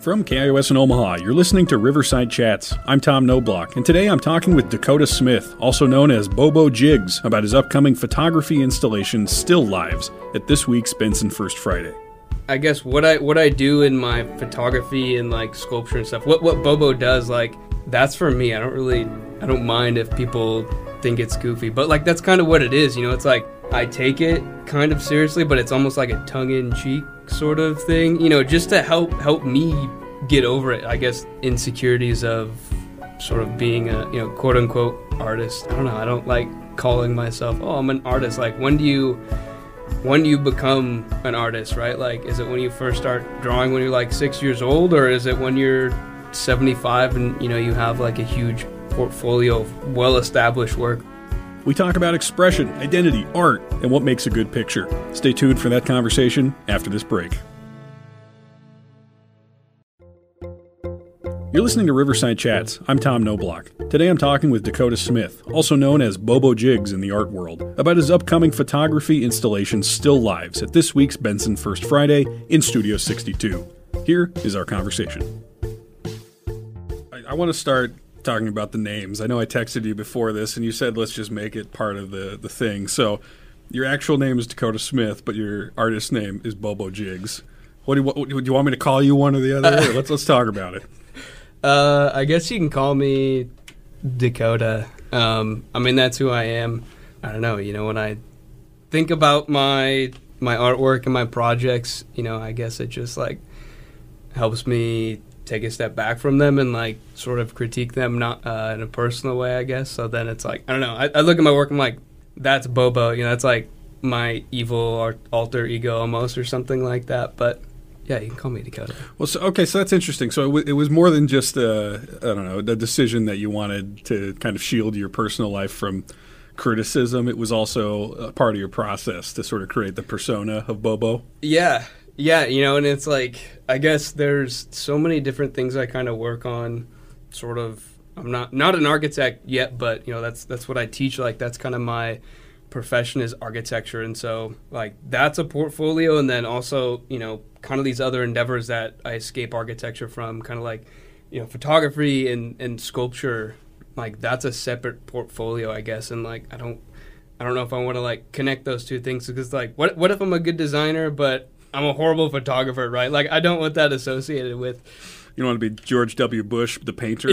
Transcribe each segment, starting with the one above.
From KIOS in Omaha, you're listening to Riverside Chats. I'm Tom Noblock, and today I'm talking with Dakota Smith, also known as Bobo Jigs, about his upcoming photography installation Still Lives at this week's Benson First Friday. I guess what I what I do in my photography and like sculpture and stuff. What what Bobo does, like that's for me. I don't really I don't mind if people think it's goofy, but like that's kind of what it is. You know, it's like I take it kind of seriously, but it's almost like a tongue in cheek sort of thing, you know, just to help help me get over it. I guess insecurities of sort of being a you know quote unquote artist. I don't know. I don't like calling myself oh I'm an artist. Like when do you when do you become an artist, right? Like is it when you first start drawing when you're like six years old, or is it when you're 75 and you know you have like a huge portfolio of well established work? We talk about expression, identity, art, and what makes a good picture. Stay tuned for that conversation after this break. You're listening to Riverside Chats. I'm Tom Noblock. Today I'm talking with Dakota Smith, also known as Bobo Jigs in the art world, about his upcoming photography installation Still Lives at this week's Benson First Friday in Studio 62. Here is our conversation. I, I want to start talking about the names. I know I texted you before this, and you said let's just make it part of the the thing. So, your actual name is Dakota Smith, but your artist name is Bobo Jigs. What do you, what, do you want me to call you one or the other? Uh, let's let's talk about it. Uh, I guess you can call me Dakota. Um, I mean that's who I am. I don't know. You know when I think about my my artwork and my projects, you know, I guess it just like helps me take a step back from them and like sort of critique them not uh, in a personal way, I guess. So then it's like I don't know. I, I look at my work, I'm like, that's Bobo. You know, that's like my evil alter ego almost, or something like that. But yeah, you can call me Dakota. Well, so, okay, so that's interesting. So it, w- it was more than just a I don't know a decision that you wanted to kind of shield your personal life from criticism. It was also a part of your process to sort of create the persona of Bobo. Yeah, yeah, you know, and it's like I guess there's so many different things I kind of work on. Sort of, I'm not not an architect yet, but you know that's that's what I teach. Like that's kind of my profession is architecture, and so like that's a portfolio, and then also you know kind of these other endeavors that I escape architecture from, kind of like you know photography and and sculpture. Like that's a separate portfolio, I guess, and like I don't I don't know if I want to like connect those two things because like what what if I'm a good designer but I'm a horrible photographer, right? Like I don't want that associated with. You don't want to be George W. Bush, the painter.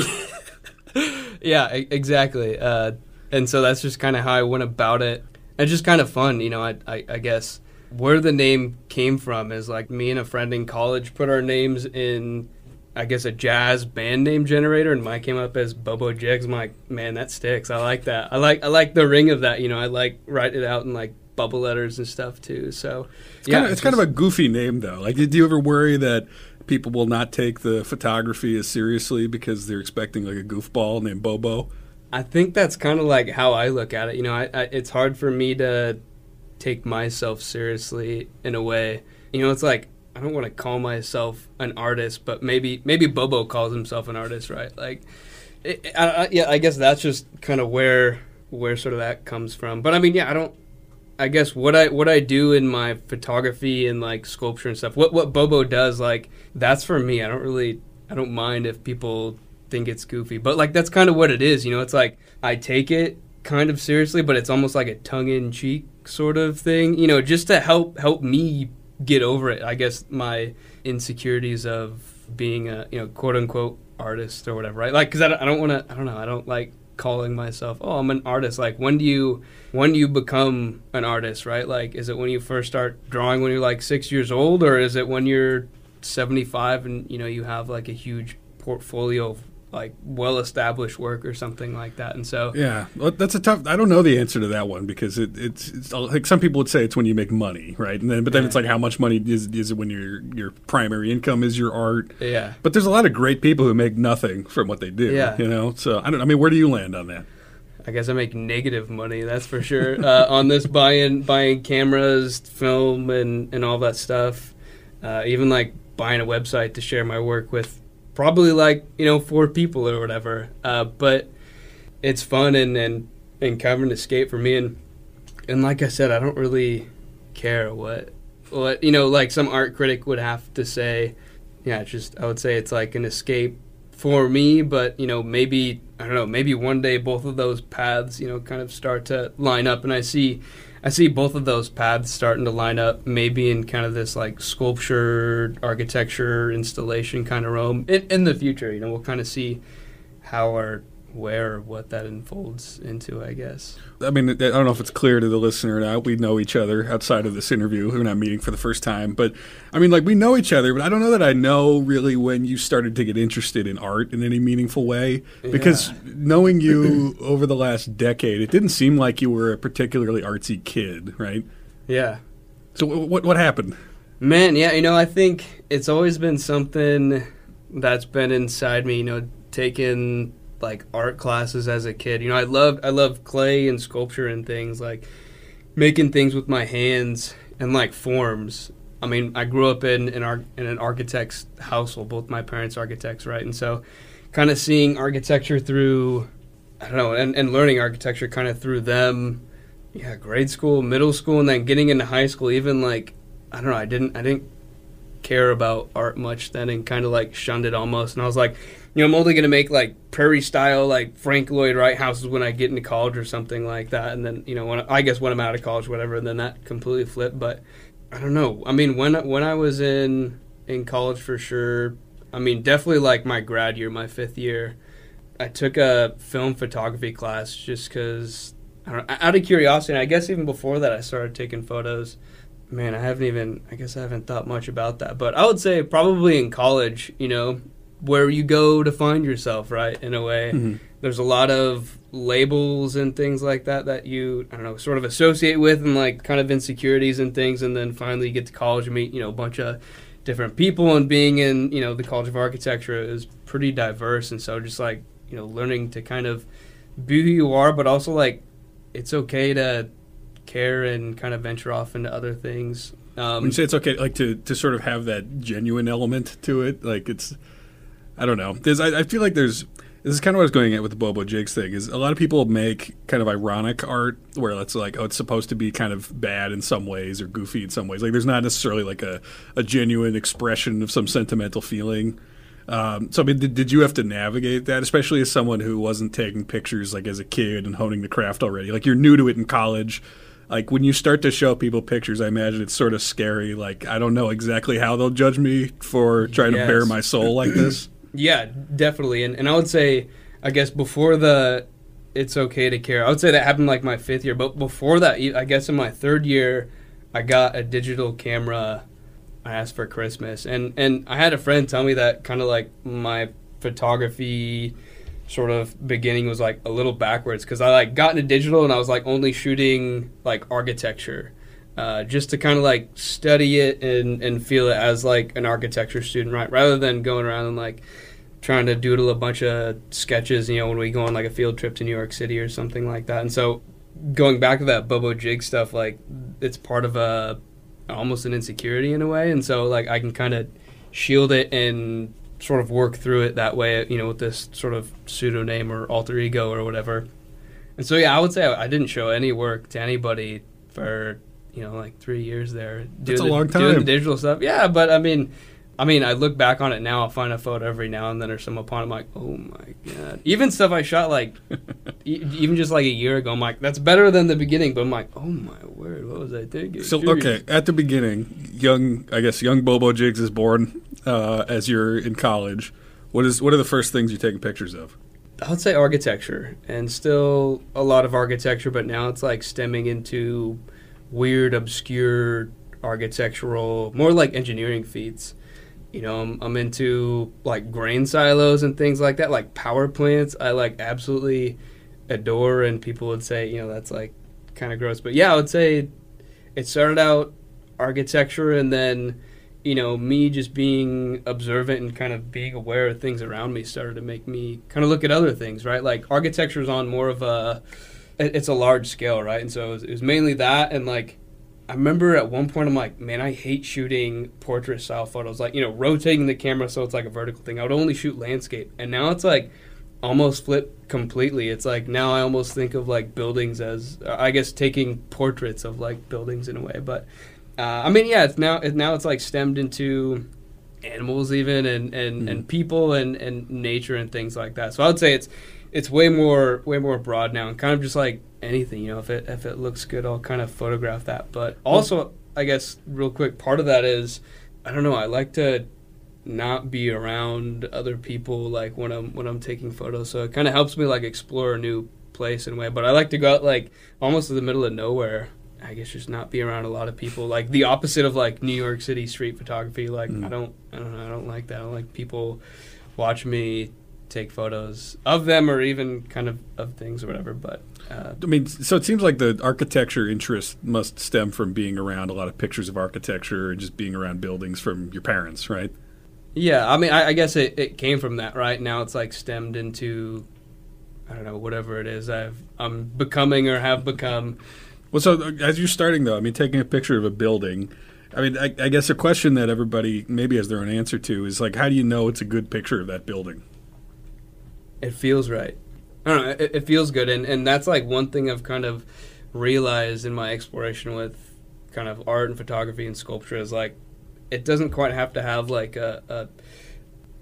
yeah, exactly. Uh, and so that's just kind of how I went about it. It's just kind of fun, you know. I, I, I guess where the name came from is like me and a friend in college put our names in I guess a jazz band name generator, and mine came up as Bobo Jigs. I'm like, man, that sticks. I like that. I like I like the ring of that. You know, I like write it out in like bubble letters and stuff too. So it's, yeah, kind, of, it's, kind of a goofy name though. Like, do you ever worry that people will not take the photography as seriously because they're expecting like a goofball named Bobo? I think that's kind of like how I look at it. You know, I, I, it's hard for me to take myself seriously in a way. You know, it's like I don't want to call myself an artist, but maybe maybe Bobo calls himself an artist, right? Like, it, I, I, yeah, I guess that's just kind of where where sort of that comes from. But I mean, yeah, I don't I guess what I what I do in my photography and like sculpture and stuff. What what Bobo does, like that's for me. I don't really I don't mind if people think it's goofy, but like that's kind of what it is. You know, it's like I take it kind of seriously, but it's almost like a tongue in cheek sort of thing. You know, just to help help me get over it. I guess my insecurities of being a you know quote unquote artist or whatever, right? Like because I don't, I don't want to. I don't know. I don't like calling myself oh i'm an artist. Like when do you when do you become an artist right? Like is it when you first start drawing when you're like six years old or is it when you're 75 and you know you have like a huge portfolio of like well established work or something like that. And so yeah, well, that's a tough. I don't know the answer to that one because it, it's, it's, like some people would say it's when you make money, right? And then but then yeah. it's like how much money is is it when your your primary income is your art? Yeah. But there's a lot of great people who make nothing from what they do. Yeah. You know, so I don't. I mean, where do you land on that? I guess I make negative money. That's for sure. uh, on this buying buying cameras, film, and and all that stuff. Uh, even like buying a website to share my work with probably like you know four people or whatever. Uh, but it's fun and and and an escape for me. And and like I said, I don't really care what what you know. Like some art critic would have to say, yeah, just I would say it's like an escape for me, but you know, maybe I don't know, maybe one day both of those paths, you know, kind of start to line up and I see I see both of those paths starting to line up, maybe in kind of this like sculpture, architecture, installation kind of realm in, in the future. You know, we'll kind of see how our where what that unfolds into, I guess. I mean, I don't know if it's clear to the listener or not. We know each other outside of this interview. We're not meeting for the first time, but I mean, like we know each other, but I don't know that I know really when you started to get interested in art in any meaningful way. Because yeah. knowing you over the last decade, it didn't seem like you were a particularly artsy kid, right? Yeah. So what what happened? Man, yeah, you know, I think it's always been something that's been inside me. You know, taking like art classes as a kid. You know, I loved I loved clay and sculpture and things like making things with my hands and like forms. I mean, I grew up in in, our, in an architect's household. Both my parents architects, right? And so, kind of seeing architecture through, I don't know, and, and learning architecture kind of through them. Yeah, grade school, middle school, and then getting into high school. Even like, I don't know, I didn't I didn't care about art much then, and kind of like shunned it almost. And I was like, you know, I'm only gonna make like prairie style, like Frank Lloyd Wright houses when I get into college or something like that. And then, you know, when I, guess when I'm out of college, whatever. And then that completely flipped. But I don't know. I mean, when when I was in in college for sure. I mean, definitely like my grad year, my fifth year. I took a film photography class just because, out of curiosity. And I guess even before that, I started taking photos. Man, I haven't even. I guess I haven't thought much about that. But I would say probably in college, you know, where you go to find yourself, right? In a way, mm-hmm. there's a lot of labels and things like that that you I don't know sort of associate with and like kind of insecurities and things, and then finally you get to college and meet you know a bunch of different people and being in you know the College of Architecture is pretty diverse, and so just like you know learning to kind of be who you are, but also like it's okay to care and kind of venture off into other things. Um, when you say it's okay, like to to sort of have that genuine element to it, like it's I don't know. There's, I, I feel like there's this is kind of what I was going at with the Bobo Jigs thing. Is a lot of people make kind of ironic art where it's like, oh, it's supposed to be kind of bad in some ways or goofy in some ways. Like there's not necessarily like a, a genuine expression of some sentimental feeling. Um, so I mean, did, did you have to navigate that, especially as someone who wasn't taking pictures like as a kid and honing the craft already? Like you're new to it in college. Like when you start to show people pictures, I imagine it's sort of scary. Like I don't know exactly how they'll judge me for trying yes. to bare my soul like this. Yeah, definitely. And and I would say, I guess before the, it's okay to care. I would say that happened like my fifth year, but before that, I guess in my third year, I got a digital camera. I asked for Christmas, and and I had a friend tell me that kind of like my photography sort of beginning was like a little backwards because I like got into digital and I was like only shooting like architecture uh, just to kind of like study it and, and feel it as like an architecture student, right? Rather than going around and like trying to doodle a bunch of sketches, you know, when we go on like a field trip to New York City or something like that. And so going back to that Bobo Jig stuff, like it's part of a almost an insecurity in a way. And so like I can kind of shield it and sort of work through it that way, you know, with this sort of pseudonym or alter ego or whatever. And so yeah, I would say I didn't show any work to anybody for you know like three years there. Doing That's a the, long time. Doing the digital stuff. Yeah, but I mean, I mean, I look back on it now. I'll find a photo every now and then or some upon. I'm like, oh my god. Even stuff I shot like, e- even just like a year ago. I'm like, that's better than the beginning. But I'm like, oh my word, what was I thinking? So Jeez. okay, at the beginning, young, I guess, young Bobo Jigs is born uh, as you're in college. What is what are the first things you're taking pictures of? I would say architecture, and still a lot of architecture, but now it's like stemming into weird, obscure architectural, more like engineering feats. You know, I'm, I'm into like grain silos and things like that, like power plants. I like absolutely adore, and people would say, you know, that's like kind of gross. But yeah, I would say it started out architecture, and then you know, me just being observant and kind of being aware of things around me started to make me kind of look at other things, right? Like architecture is on more of a it's a large scale, right? And so it was, it was, mainly that, and like I remember at one point I'm like, man, I hate shooting portrait style photos, like you know, rotating the camera so it's like a vertical thing. I would only shoot landscape, and now it's like almost flipped completely. It's like now I almost think of like buildings as I guess taking portraits of like buildings in a way, but. Uh, I mean, yeah, it's now it, now it's like stemmed into animals even and and, mm. and people and and nature and things like that. So I would say it's it's way more way more broad now and kind of just like anything you know if it if it looks good I'll kind of photograph that. But also I guess real quick part of that is I don't know I like to not be around other people like when I'm when I'm taking photos. So it kind of helps me like explore a new place in a way. But I like to go out like almost to the middle of nowhere. I guess just not be around a lot of people. Like the opposite of like New York City street photography. Like mm. I don't I don't know I don't like that. I don't like people watch me take photos of them or even kind of of things or whatever. But uh, I mean, so it seems like the architecture interest must stem from being around a lot of pictures of architecture and just being around buildings from your parents, right? Yeah, I mean, I, I guess it, it came from that, right? Now it's like stemmed into, I don't know, whatever it is I've I'm becoming or have become. Well, so as you're starting though, I mean, taking a picture of a building. I mean, I, I guess a question that everybody maybe has their own answer to is like, how do you know it's a good picture of that building? It feels right. I don't know. It, it feels good, and and that's like one thing I've kind of realized in my exploration with kind of art and photography and sculpture is like it doesn't quite have to have like a, a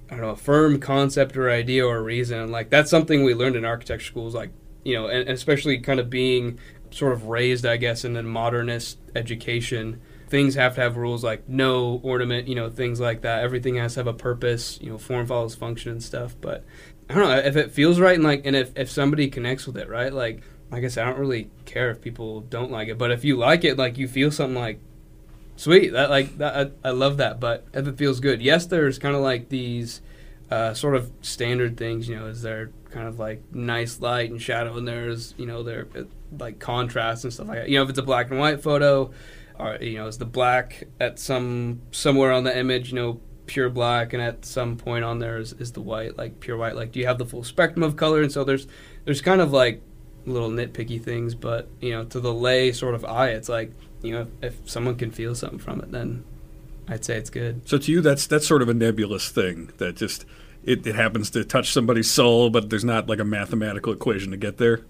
I don't know a firm concept or idea or reason. Like that's something we learned in architecture schools, like you know, and, and especially kind of being sort of raised, I guess, in a modernist education. Things have to have rules like no ornament, you know, things like that. Everything has to have a purpose, you know, form follows function and stuff. But I don't know if it feels right and like, and if, if somebody connects with it, right? Like, I said, I don't really care if people don't like it, but if you like it, like you feel something like Sweet. That like that. I, I love that. But if it feels good, yes, there's kind of like these uh, sort of standard things. You know, is there kind of like nice light and shadow, and there's you know there like contrast and stuff like that. You know, if it's a black and white photo, or you know, is the black at some somewhere on the image, you know, pure black, and at some point on there is, is the white, like pure white. Like, do you have the full spectrum of color? And so there's there's kind of like little nitpicky things, but you know, to the lay sort of eye, it's like you know, if, if someone can feel something from it, then I'd say it's good. So to you, that's that's sort of a nebulous thing that just it, it happens to touch somebody's soul, but there's not like a mathematical equation to get there.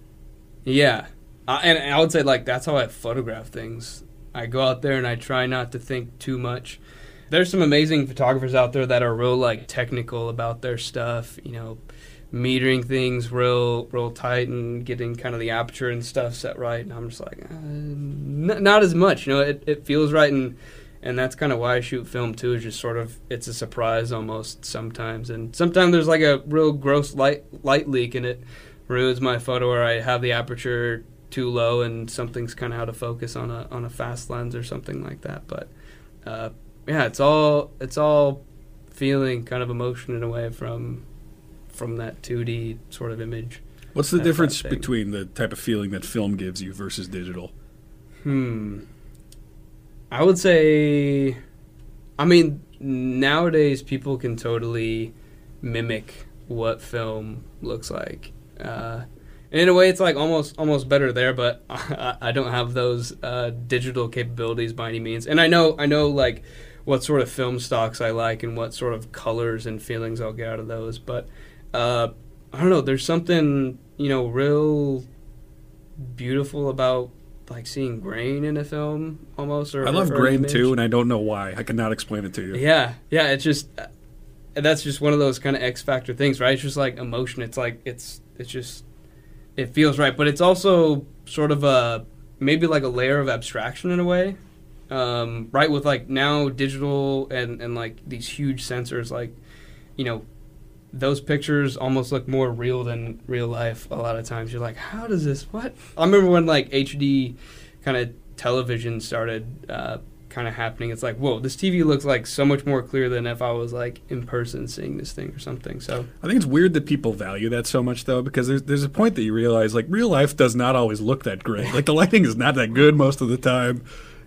Yeah, uh, and I would say like that's how I photograph things. I go out there and I try not to think too much. There's some amazing photographers out there that are real like technical about their stuff. You know, metering things real real tight and getting kind of the aperture and stuff set right. And i'm just like uh, n- not as much you know it, it feels right. And and that's kind of why i shoot film too is just sort of it's a surprise almost sometimes. And sometimes there's like a real gross light light leak and it ruins my photo or i have the aperture too low and something's kind of out of focus on a on a fast lens or something like that. But uh, yeah it's all it's all feeling kind of emotion in a way from from that 2D sort of image. What's the difference between the type of feeling that film gives you versus digital? Hmm. I would say, I mean, nowadays people can totally mimic what film looks like. Uh, and in a way, it's like almost almost better there, but I, I don't have those uh, digital capabilities by any means. And I know I know like what sort of film stocks I like and what sort of colors and feelings I'll get out of those, but uh, I don't know. There's something you know real beautiful about like seeing grain in a film almost. Or I love grain too, and I don't know why. I cannot explain it to you. Yeah, yeah. It's just uh, that's just one of those kind of X factor things, right? It's just like emotion. It's like it's it's just it feels right, but it's also sort of a maybe like a layer of abstraction in a way. Um, right with like now digital and and like these huge sensors like you know those pictures almost look more real than real life a lot of times. You're like, how does this, what? I remember when like HD kind of television started uh, kind of happening. It's like, whoa, this TV looks like so much more clear than if I was like in person seeing this thing or something. So I think it's weird that people value that so much though, because there's there's a point that you realize like real life does not always look that great. Like the lighting is not that good most of the time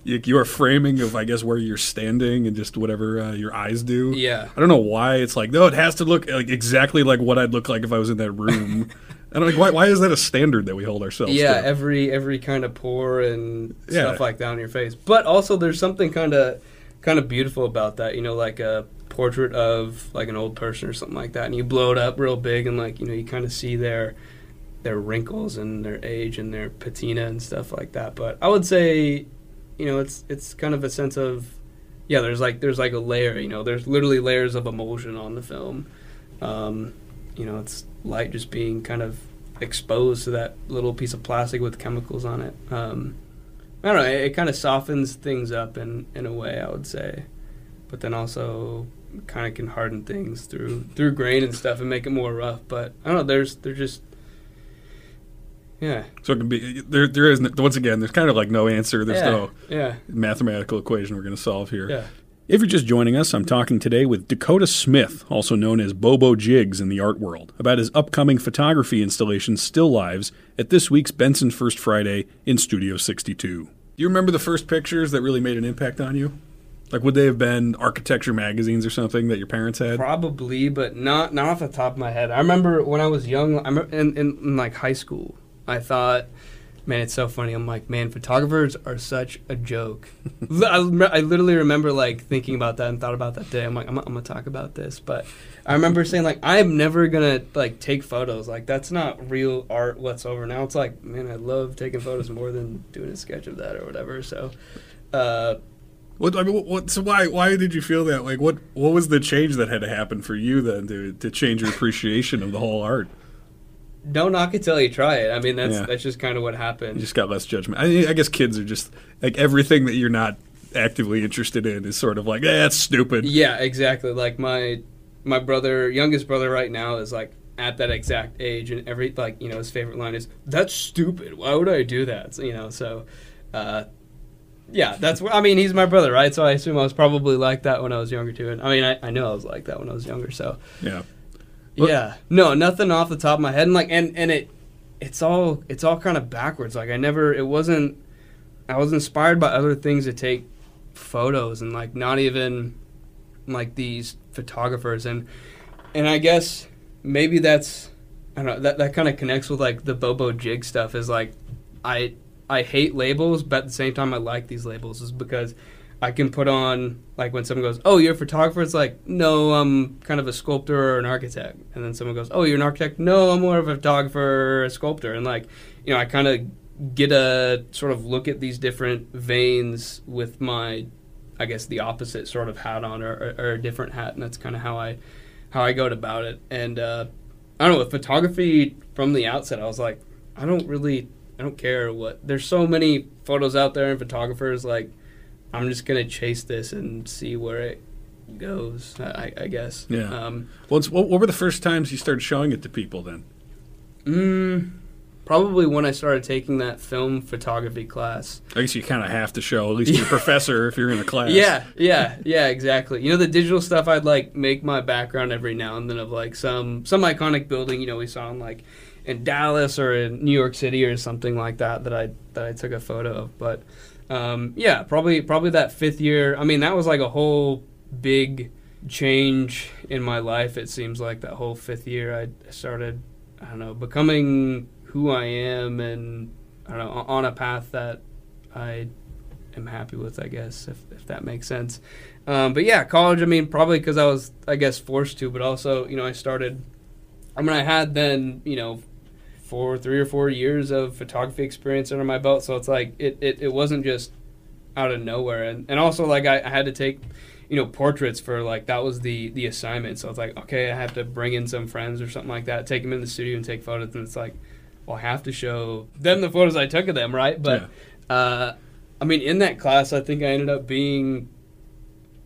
your framing of I guess where you're standing and just whatever uh, your eyes do. Yeah, I don't know why it's like no, it has to look like exactly like what I'd look like if I was in that room. and I'm like, why, why is that a standard that we hold ourselves? Yeah, to? every every kind of pore and yeah. stuff like that on your face. But also, there's something kind of kind of beautiful about that. You know, like a portrait of like an old person or something like that, and you blow it up real big, and like you know, you kind of see their their wrinkles and their age and their patina and stuff like that. But I would say you know, it's it's kind of a sense of yeah, there's like there's like a layer. You know, there's literally layers of emulsion on the film. Um, you know, it's light just being kind of exposed to that little piece of plastic with chemicals on it. Um, I don't know. It, it kind of softens things up in in a way, I would say, but then also kind of can harden things through through grain and stuff and make it more rough. But I don't know. There's they're just yeah. So it can be there. There is once again. There's kind of like no answer. There's yeah. no yeah mathematical equation we're going to solve here. yeah. If you're just joining us, I'm talking today with Dakota Smith, also known as Bobo Jigs in the art world, about his upcoming photography installation Still Lives at this week's Benson First Friday in Studio 62. Do you remember the first pictures that really made an impact on you? Like, would they have been architecture magazines or something that your parents had? Probably, but not not off the top of my head. I remember when I was young, I remember in, in, in like high school, I thought, man, it's so funny. I'm like, man, photographers are such a joke. I, I literally remember like thinking about that and thought about that day. I'm like, I'm, I'm gonna talk about this, but I remember saying like, I'm never gonna like take photos. Like that's not real art whatsoever. Now it's like, man, I love taking photos more than doing a sketch of that or whatever. So. Uh, What, I mean, what, so why why did you feel that? Like, what what was the change that had to happen for you then to to change your appreciation of the whole art? Don't knock it till you try it. I mean, that's Yeah. that's just kind of what happened. You just got less judgment. I, I guess kids are just like everything that you're not actively interested in is sort of like, eh, that's stupid. Yeah, exactly. Like my my brother, youngest brother, right now is like at that exact age, and every like you know his favorite line is "That's stupid. Why would I do that?" So, you know, so uh, yeah, that's what I mean. He's my brother, right? So I assume I was probably like that when I was younger too. And I mean, I, I know I was like that when I was younger. So Yeah. Yeah, no, nothing off the top of my head, and like and and it it's all it's all kind of backwards. Like I never, it wasn't. I was inspired by other things to take photos and like not even like these photographers and and I guess maybe that's I don't know that that kind of connects with like the Bobo Jig stuff is like I I hate labels but at the same time I like these labels is because I can put on like when someone goes oh you're a photographer it's like no I'm kind of a sculptor or an architect and then someone goes oh you're an architect no I'm more of a photographer or a sculptor and like you know I kind of get a sort of look at these different veins with my I guess the opposite sort of hat on or, or, or a different hat, and that's kind of how I how I go about it. And uh, I don't know with photography from the outset, I was like, I don't really, I don't care what. There's so many photos out there and photographers. Like, I'm just gonna chase this and see where it goes. I, I guess. Yeah. Um, Well, what, what were the first times you started showing it to people then? mm, probably when I started taking that film photography class. I guess you kind of have to show at least your professor if you're in a class. Yeah, yeah, yeah, exactly. You know, the digital stuff, I'd like make my background every now and then of like some some iconic building. You know, we saw in like in Dallas or in New York City or something like that that I that I took a photo of. But um, yeah, probably probably that fifth year. I mean, that was like a whole big change in my life. It seems like that whole fifth year, I started, I don't know, becoming who I am and I don't know on a path that I am happy with, I guess, if, if that makes sense. Um, but yeah, college, I mean, probably because I was, I guess, forced to, but also, you know, I started, I mean, I had then, you know, four, three or four years of photography experience under my belt. So it's like, it, it, it wasn't just out of nowhere. And, and also, like, I, I had to take, you know, portraits for, like, that was the, the assignment. So it's like, okay, I have to bring in some friends or something like that, take them in the studio and take photos. And it's like, well, I have to show them the photos I took of them, right? But, uh, I mean, in that class, I think I ended up being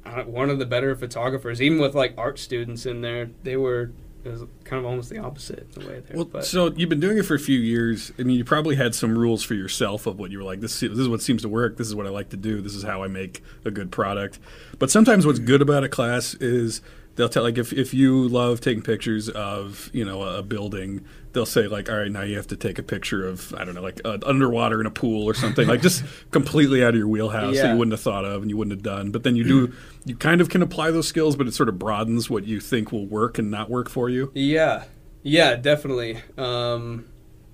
uh, one of the better photographers. Even with like art students in there, they were it was kind of almost the opposite in a way. There, Well, but so you've been doing it for a few years. I mean, you probably had some rules for yourself of what you were like. This, this is what seems to work. This is what I like to do. This is how I make a good product. But sometimes what's good about a class is they'll tell like if, if you love taking pictures of you know a building, they'll say like, all right, now you have to take a picture of I don't know like uh, underwater in a pool or something like just completely out of your wheelhouse that you wouldn't have thought of and you wouldn't have done. But then you do you kind of can apply those skills, but it sort of broadens what you think will work and not work for you. yeah, yeah, definitely. Um,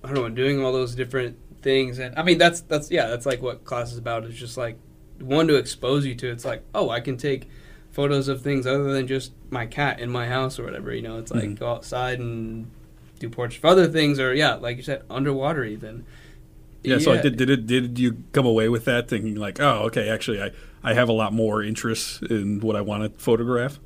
I don't know, doing all those different things, and I mean that's that's yeah, that's like what class is about. It's just like one to expose you to. It's like oh, I can take photos of things other than just my cat in my house or whatever. You know, it's like Mhm. go outside and do portraits for other things, or yeah, like you said, underwater even. Yeah, so Yeah. did did it did you come away with that thinking like, oh, okay, actually, I I have a lot more interest in what I want to photograph,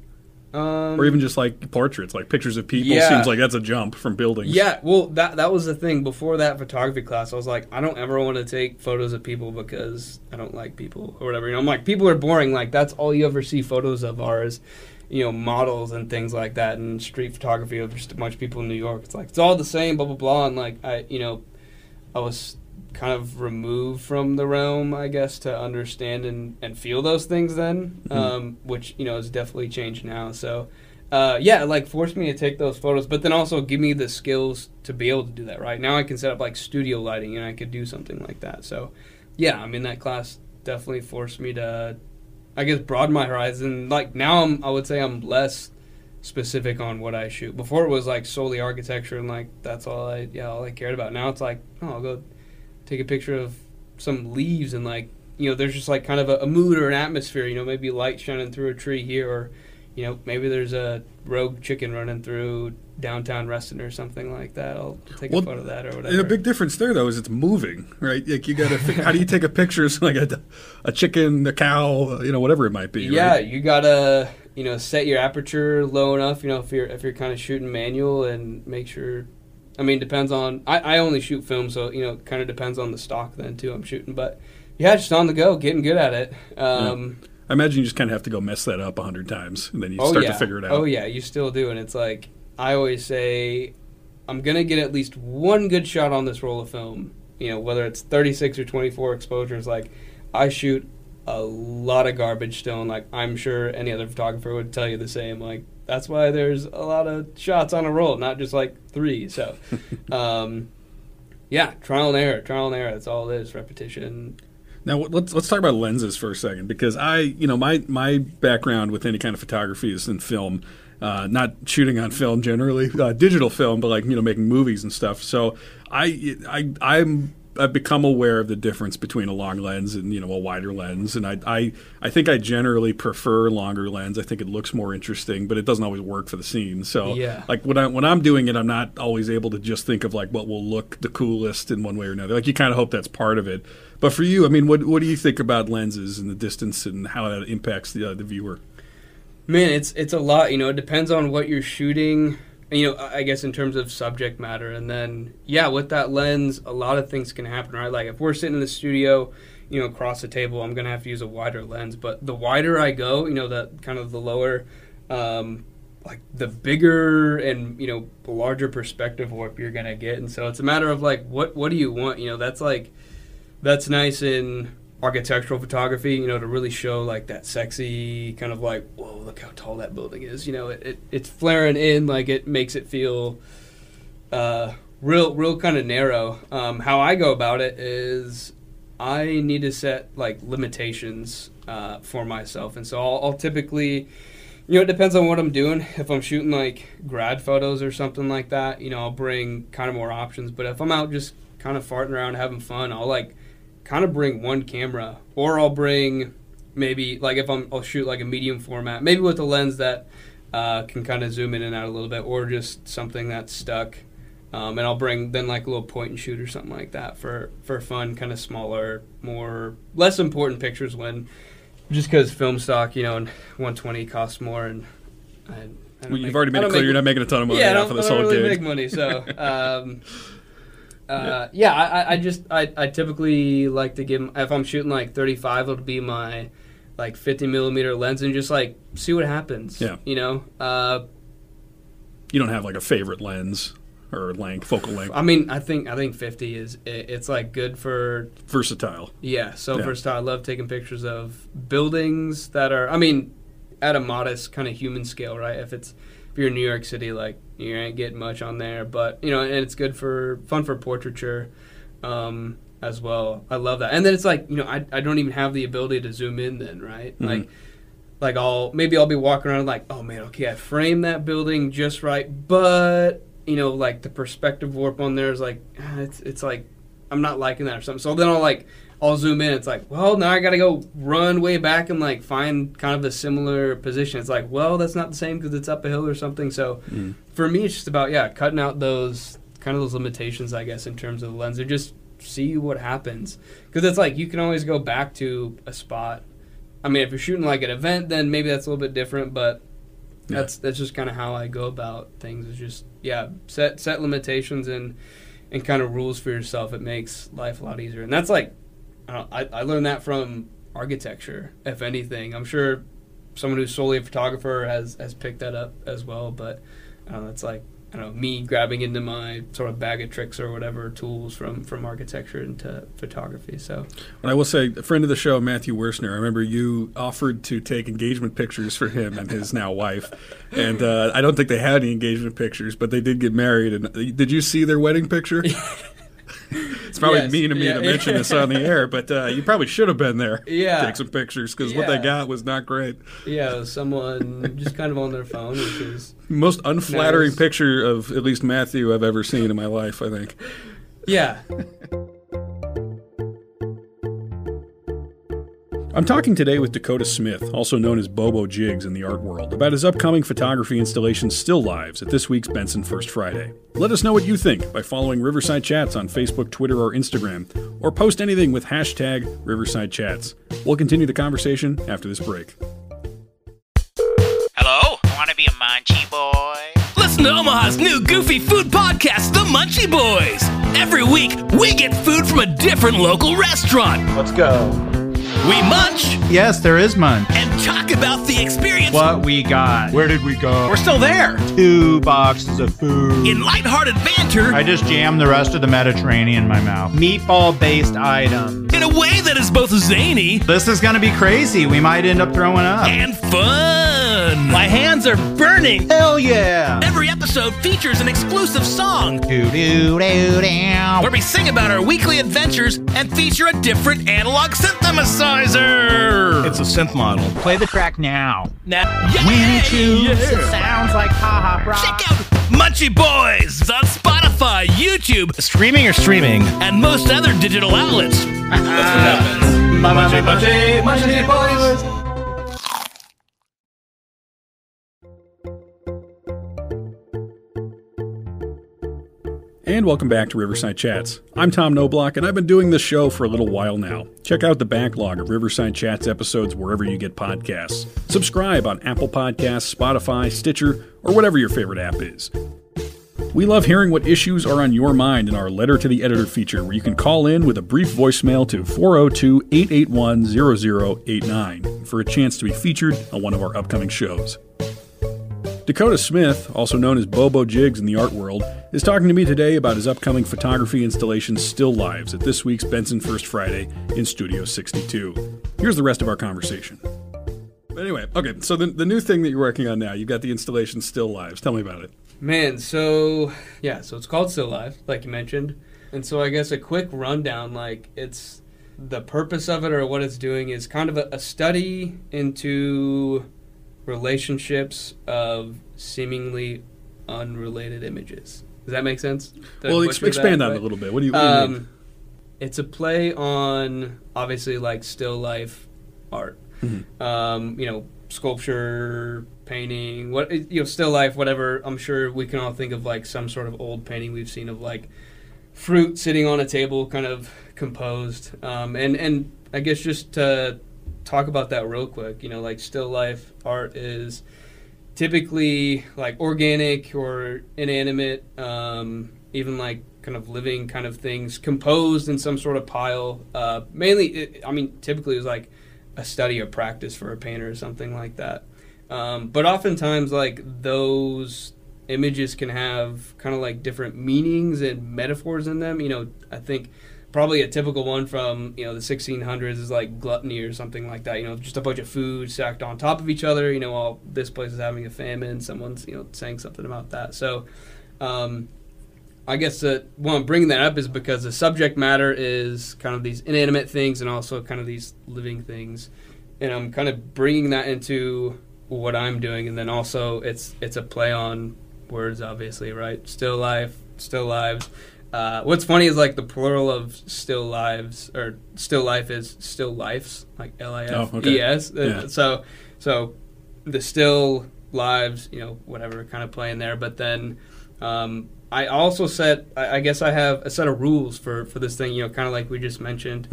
Um, or even just like portraits, like pictures of people. Yeah. Seems like that's a jump from buildings. Yeah, well, that that was the thing. Before that photography class, I was like, I don't ever want to take photos of people because I don't like people or whatever. You know, I'm like, people are boring. Like that's all you ever see photos of are is, you know, models and things like that, and street photography of just a bunch of people in New York. It's like it's all the same, blah blah blah. And like I, you know, I was kind of removed from the realm, I guess, to understand and, and feel those things then, Mhm. um, which you know has definitely changed now. So, uh, yeah, like forced me to take those photos, but then also give me the skills to be able to do that. Right now, I can set up like studio lighting and I could do something like that. So, yeah, I mean that class definitely forced me to, I guess, broaden my horizon. Like now, I'm I would say I'm less specific on what I shoot. Before it was like solely architecture and like that's all I yeah all I cared about. Now it's like oh I'll go take a picture of some leaves and like you know there's just like kind of a, a mood or an atmosphere. You know maybe light shining through a tree here or you know maybe there's a rogue chicken running through downtown Reston or something like that. I'll take Well, a photo of that or whatever. And a big difference there, though, is it's moving, right? Like you got to. how do you take a picture of like a, a chicken, a cow, you know, whatever it might be? Yeah, right? you gotta you know set your aperture low enough. You know if you're if you're kind of shooting manual and make sure. I mean, depends on. I, I only shoot film, so you know, kind of depends on the stock then too. I'm shooting, but yeah, just on the go, getting good at it. Um, I imagine you just kind of have to go mess that up a hundred times, and then you oh start yeah, to figure it out. oh yeah, you still do, and it's like I always say, I'm gonna get at least one good shot on this roll of film. You know, whether it's 36 or 24 exposures. Like, I shoot a lot of garbage still, and like I'm sure any other photographer would tell you the same. Like that's why there's a lot of shots on a roll, not just like three. So, um, yeah, trial and error, trial and error. That's all it is. Repetition. Now let's let's talk about lenses for a second because I, you know, my my background with any kind of photography is in film, uh, not shooting on film generally, uh, digital film, but like you know making movies and stuff. So I I I'm I've become aware of the difference between a long lens and you know a wider lens, and I I I think I generally prefer longer lens. I think it looks more interesting, but it doesn't always work for the scene. So Yeah. like when I when I'm doing it, I'm not always able to just think of like what will look the coolest in one way or another. Like you kind of hope that's part of it. But for you, I mean, what what do you think about lenses and the distance and how that impacts the uh, the viewer? Man, it's it's a lot. You know, it depends on what you're shooting. You know, I guess in terms of subject matter, and then yeah, with that lens, a lot of things can happen, right? Like if we're sitting in the studio, you know, across the table, I'm gonna have to use a wider lens. But the wider I go, you know, that kind of the lower, um, like the bigger and you know larger perspective warp you're gonna get. And so it's a matter of like what what do you want? You know, that's like that's nice in architectural photography, you know, to really show like that sexy kind of like, whoa, look how tall that building is. You know, it, it it's flaring in, like it makes it feel uh, real, real kind of narrow. Um, how I go about it is I need to set like limitations uh, for myself, and so I'll, I'll typically. You know, it depends on what I'm doing. If I'm shooting like grad photos or something like that, you know, I'll bring kind of more options. But if I'm out just kind of farting around having fun, I'll like kind of bring one camera, or I'll bring maybe like if I'm I'll shoot like a medium format, maybe with a lens that uh, can kind of zoom in and out a little bit, or just something that's stuck. Um, and I'll bring then like a little point and shoot or something like that for for fun, kind of smaller, more less important pictures when just because film stock, you know, and 120 costs more, and I, I don't Well, you've make- already made it clear make- you're not making a ton of money yeah, off of this whole really gig. make money. So, um, uh, yeah, I, I- I just I, I typically like to give if I'm shooting like 35, it'll be my like 50 millimeter lens and just like see what happens. Yeah. you know. Uh, You don't have like a favorite lens or length, focal length, I mean, I think I think 50 is it, it's like good for versatile. Yeah, so Yeah. versatile. I love taking pictures of buildings that are, I mean, at a modest kind of human scale, right? If it's if you're in New York City, like you ain't getting much on there, but you know, and it's good for fun for portraiture um, as well. I love that, and then it's like you know, I I don't even have the ability to zoom in then, right? Mhm. Like. Like I'll maybe I'll be walking around like oh man okay I framed that building just right but you know like the perspective warp on there is like ah, it's it's like I'm not liking that or something so then I'll like I'll zoom in. It's like, well, now I got to go run way back and like find kind of a similar position. It's like, well, that's not the same because it's up a hill or something. So Mm. for me, it's just about yeah, cutting out those kind of those limitations, I guess, in terms of the lens. They're just see what happens because it's like you can always go back to a spot. I mean, if you're shooting like an event, then maybe that's a little bit different, but Yeah. that's that's just kind of how I go about things. Is just yeah, set set limitations and and kind of rules for yourself. It makes life a lot easier, and that's like I, I, I learned that from architecture. If anything, I'm sure someone who's solely a photographer has has picked that up as well. But I it's like I don't know me grabbing into my sort of bag of tricks or whatever tools from from architecture into photography. So And I will say, a friend of the show, Matthew Wersner, I remember you offered to take engagement pictures for him and his now wife. And uh, I don't think they had any engagement pictures, but they did get married. And uh, did you see their wedding picture? it's probably Yes, mean of me yeah, to mention yeah. this on the air, but uh, you probably should have been there. Yeah. Take some pictures because what they got was not great. yeah, someone just kind of on their phone, which is Most unflattering Nice. picture of at least Matthew I've ever seen in my life, I think. yeah. I'm talking today with Dakota Smith, also known as Bobo Jigs in the art world, about his upcoming photography installation Still Lives at this week's Benson First Friday. Let us know what you think by following Riverside Chats on Facebook, Twitter, or Instagram, or post anything with hashtag Riverside Chats. We'll continue the conversation after this break. Hello? I Want to be a Munchie boy? Listen to Omaha's new goofy food podcast, The Munchie Boys. Every week, we get food from a different local restaurant. Let's go. We munch Yes, there is munch. and talk about the experience. What we got? Where did we go? We're still there. Two boxes of food. In lighthearted banter, I just jammed the rest of the Mediterranean in my mouth. Meatball based item. in a way that is both zany This is gonna be crazy. We might end up throwing up. and fun. My hands are burning. Hell yeah! Every episode features an exclusive song where we sing about our weekly adventures and feature a different analog synthesizer. It's a synth model. Play the track now. Now, yeah, When it yeah. it sounds like ha ha Check out Munchie Boys on Spotify, YouTube, Streaming or streaming? and most other digital outlets. And welcome back to Riverside Chats. I'm Tom Noblock, and I've been doing this show for a little while now. Check out the backlog of Riverside Chats episodes wherever you get podcasts. Subscribe on Apple Podcasts, Spotify, Stitcher, or whatever your favorite app is. We love hearing what issues are on your mind in our Letter to the Editor feature, where you can call in with a brief voicemail to 402 881 0089 for a chance to be featured on one of our upcoming shows. Dakota Smith, also known as Bobo Jigs in the art world, is talking to me today about his upcoming photography installation Still Lives at this week's Benson First Friday in Studio 62. Here's the rest of our conversation. Anyway, okay, so the, the new thing that you're working on now, you've got the installation Still Lives. Tell me about it. Man, so yeah, so it's called Still Life, like you mentioned, and so I guess a quick rundown, like it's the purpose of it or what it's doing is kind of a, a study into relationships of seemingly unrelated images. Does that make sense? Did well, ex- that? expand on it a little bit. What do you, what you mean? Um, it's a play on obviously like still life art. Mm-hmm. Um, you know, sculpture, painting, what you know, still life, whatever. I'm sure we can all think of like some sort of old painting we've seen of like fruit sitting on a table, kind of composed. Um, and and I guess just to talk about that real quick, you know, like still life art is typically like organic or inanimate, um, even like kind of living kind of things composed in some sort of pile. Uh, mainly, it, I mean, typically it was like a study or practice for a painter or something like that. Um, but oftentimes, like those images can have kind of like different meanings and metaphors in them. You know, I think probably a typical one from you know the 1600s is like gluttony or something like that. You know, just a bunch of food stacked on top of each other. You know, while this place is having a famine, someone's you know saying something about that. So, um, I guess that why I'm bringing that up is because the subject matter is kind of these inanimate things and also kind of these living things, and I'm kind of bringing that into what I'm doing, and then also it's it's a play on words, obviously, right? Still life, still lives. Uh, what's funny is like the plural of still lives or still life is still lives, like L I F E S. Oh. Uh. So so the still lives, you know, whatever kind of playing there, but then Um, I also set, I I guess I have a set of rules for, for this thing, you know, kind of like we just mentioned.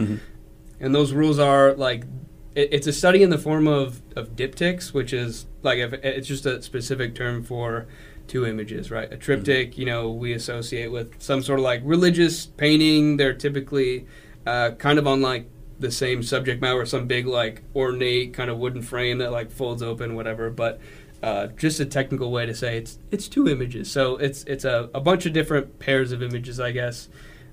And those rules are like, it, it's a study in the form of, of diptychs, which is like, if, it's just a specific term for two images, right? A triptych, you know, we associate with some sort of like religious painting. They're typically uh, kind of on like the same subject matter, or some big like ornate kind of wooden frame that like folds open, whatever. But uh, just a technical way to say it's it's two images. So it's it's a, a bunch of different pairs of images, I guess.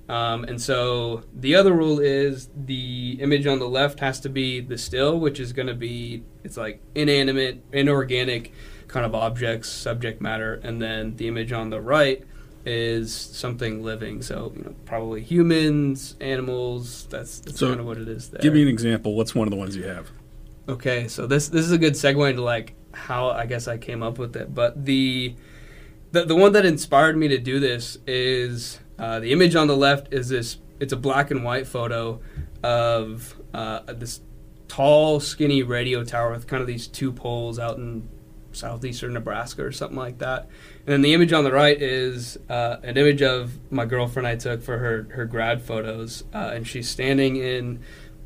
Um, and so the other rule is the image on the left has to be the still, which is going to be it's like inanimate, inorganic kind of objects, subject matter, and then the image on the right is something living. So you know, probably humans, animals. That's, that's So, kind of what it is. There. Give me an example. What's one of the ones you have? Okay, so this this is a good segue into like how I guess I came up with it. But the the, the one that inspired me to do this is uh, the image on the left is this. It's a black and white photo of uh, this tall, skinny radio tower with kind of these two poles out in southeastern Nebraska or something like that. And then the image on the right is uh, an image of my girlfriend I took for her her grad photos, uh, and she's standing in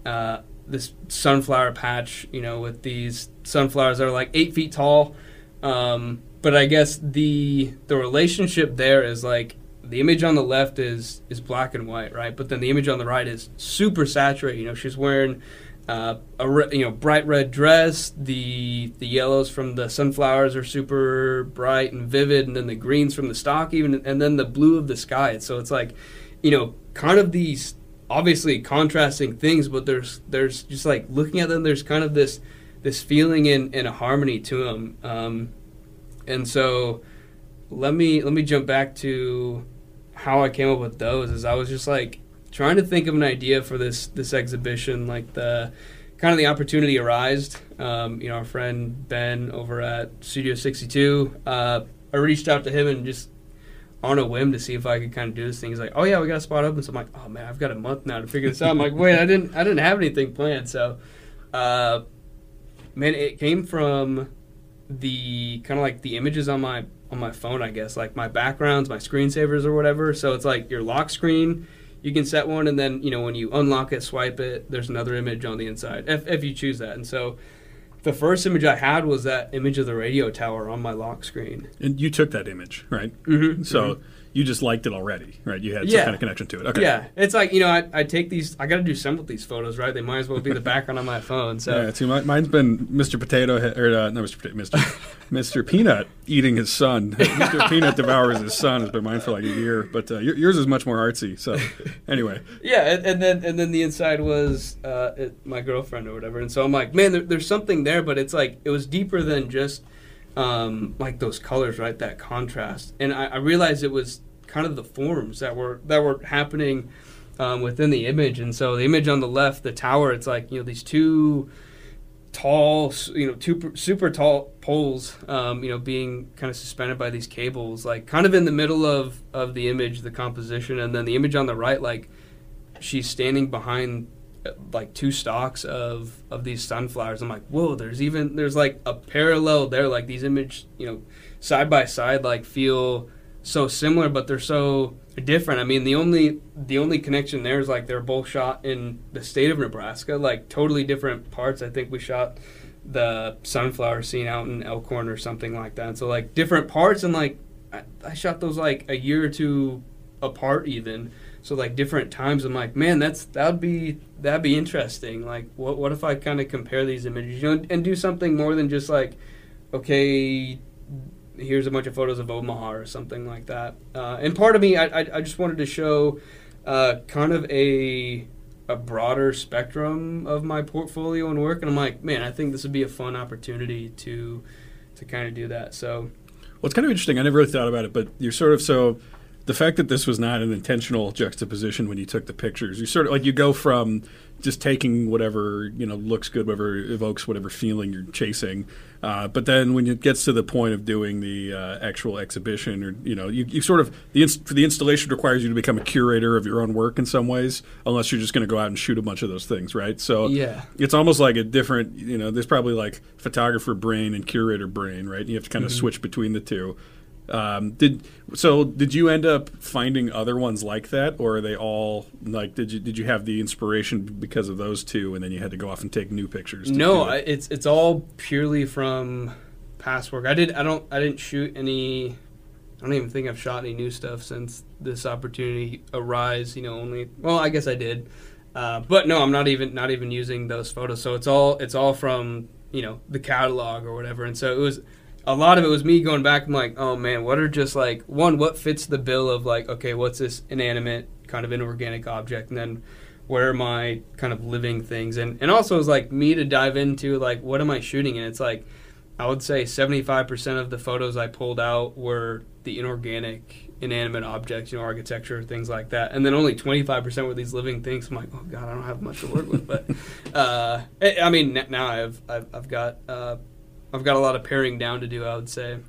uh, this sunflower patch, you know, with these sunflowers that are like eight feet tall. Um, but I guess the the relationship there is like the image on the left is is black and white, right? But then the image on the right is super saturated. You know, she's wearing uh, a re- you know bright red dress. The the yellows from the sunflowers are super bright and vivid, and then the greens from the stock even, and then the blue of the sky. So it's like, you know, kind of these obviously contrasting things, but there's there's just like looking at them. There's kind of this this feeling and, and a harmony to them. Um, and so let me let me jump back to how I came up with those. Is I was just like trying to think of an idea for this this exhibition, like the kind of the opportunity arised. Um, you know, our friend Ben over at Studio 62. Uh, I reached out to him and just on a whim to see if I could kind of do this thing. He's like, "Oh yeah, we got a spot open." So I'm like, "Oh man, I've got a month now to figure this out." I'm like, "Wait, I didn't I didn't have anything planned." So, uh, man, it came from the kind of like the images on my on my phone, I guess, like my backgrounds, my screensavers or whatever. So it's like your lock screen. You can set one, and then you know when you unlock it, swipe it. There's another image on the inside if if you choose that. And so, the first image I had was that image of the radio tower on my lock screen. And you took that image, right? Mm-hmm. So you just liked it already, right? You had some kind of connection to it. Okay. Yeah, it's like you know, I, I take these. I got to do some with these photos, right? They might as well be the background on my phone. So Yeah, see, my, mine's been Mr. Potato or uh, not Mr. Potato, Mr. Mr. Peanut eating his son. Mr. Peanut devours his son has been mine for like a year, but uh, yours is much more artsy. So, anyway, yeah, and, and then and then the inside was uh, it, my girlfriend or whatever, and so I'm like, man, there, there's something there, but it's like it was deeper than just um, like those colors, right? That contrast, and I, I realized it was kind of the forms that were that were happening um, within the image, and so the image on the left, the tower, it's like you know these two tall, you know, two super tall poles, um, you know, being kind of suspended by these cables, like kind of in the middle of of the image, the composition, and then the image on the right, like she's standing behind like two stalks of of these sunflowers. I'm like, whoa, there's even there's like a parallel there, like these image, you know, side by side, like feel so similar, but they're so different. I mean, the only the only connection there is like they're both shot in the state of Nebraska, like totally different parts. I think we shot the sunflower scene out in Elkhorn or something like that. So like different parts, and like I, I shot those like a year or two apart, even. So like different times, I'm like, man, that's that'd be that'd be interesting. Like, what what if I kind of compare these images, you know, and do something more than just like, okay, here's a bunch of photos of Omaha or something like that. Uh, and part of me, I, I, I just wanted to show uh, kind of a a broader spectrum of my portfolio and work. And I'm like, man, I think this would be a fun opportunity to to kind of do that. So well, it's kind of interesting. I never really thought about it, but you're sort of so. The fact that this was not an intentional juxtaposition when you took the pictures, you sort of like you go from just taking whatever you know looks good, whatever evokes whatever feeling you're chasing, uh, but then when it gets to the point of doing the uh, actual exhibition, or you know, you, you sort of the inst- for the installation requires you to become a curator of your own work in some ways, unless you're just going to go out and shoot a bunch of those things, right? So Yeah. it's almost like a different, you know, there's probably like photographer brain and curator brain, right? You have to kind of switch between the two. Um, did so? Did you end up finding other ones like that, or are they all like? Did you did you have the inspiration because of those two, and then you had to go off and take new pictures? No, it? it's it's all purely from past work. I did I don't I didn't shoot any. I don't even think I've shot any new stuff since this opportunity arise. You know, only well, I guess I did, uh, but no, I'm not even not even using those photos. So it's all it's all from you know the catalog or whatever. And so it was a lot of it was me going back. I'm like, oh man, what are just like one what fits the bill of like okay, what's this inanimate kind of inorganic object, and then where are my kind of living things and and also it's like me to dive into like what am I shooting and it's like I would say 75% of the photos I pulled out were the inorganic inanimate objects, you know, architecture, things like that. And then only 25% were these living things. I'm like, oh God, I don't have much to work with. But, uh, I I mean, now I've, I've, I've got, uh, I've got a lot of paring down to do, I would say.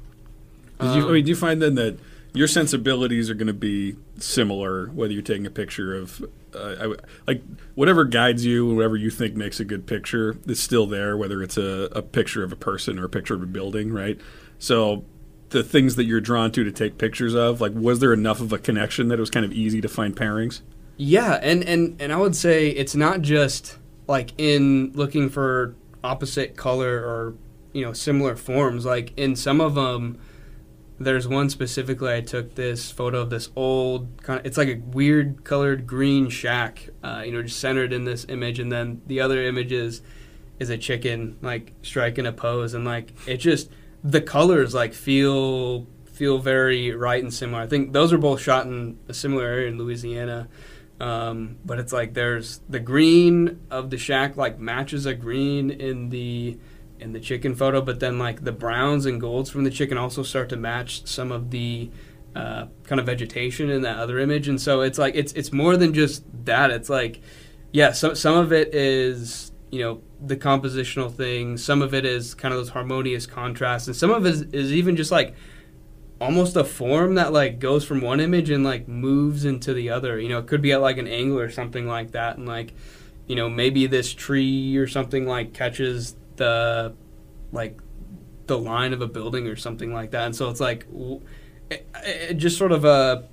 Did you, I Um, mean, do you find then that your sensibilities are going to be similar whether you're taking a picture of, uh, I like whatever guides you, whatever you think makes a good picture is still there, whether it's a, a picture of a person or a picture of a building, right? So the things that you're drawn to to take pictures of, like, was there enough of a connection that it was kind of easy to find pairings? Yeah, and, and, and I would say it's not just like in looking for opposite color or you know similar forms. Like in some of them, there's one specifically. I took this photo of this old kind of. It's like a weird colored green shack, uh, you know, just centered in this image, and then the other image is is a chicken like striking a pose, and like it just the colors like feel feel very right and similar. I think those are both shot in a similar area in Louisiana. Um, but it's like there's the green of the shack like matches a green in the in the chicken photo, but then like the browns and golds from the chicken also start to match some of the uh, kind of vegetation in that other image, and so it's like it's it's more than just that. It's like yeah, so, some of it is you know the compositional thing, some of it is kind of those harmonious contrasts, and some of it is, is even just like almost a form that like goes from one image and like moves into the other. You know, it could be at like an angle or something like that, and like you know maybe this tree or something like catches the like the line of a building or something like that, and so it's like it, it just sort of a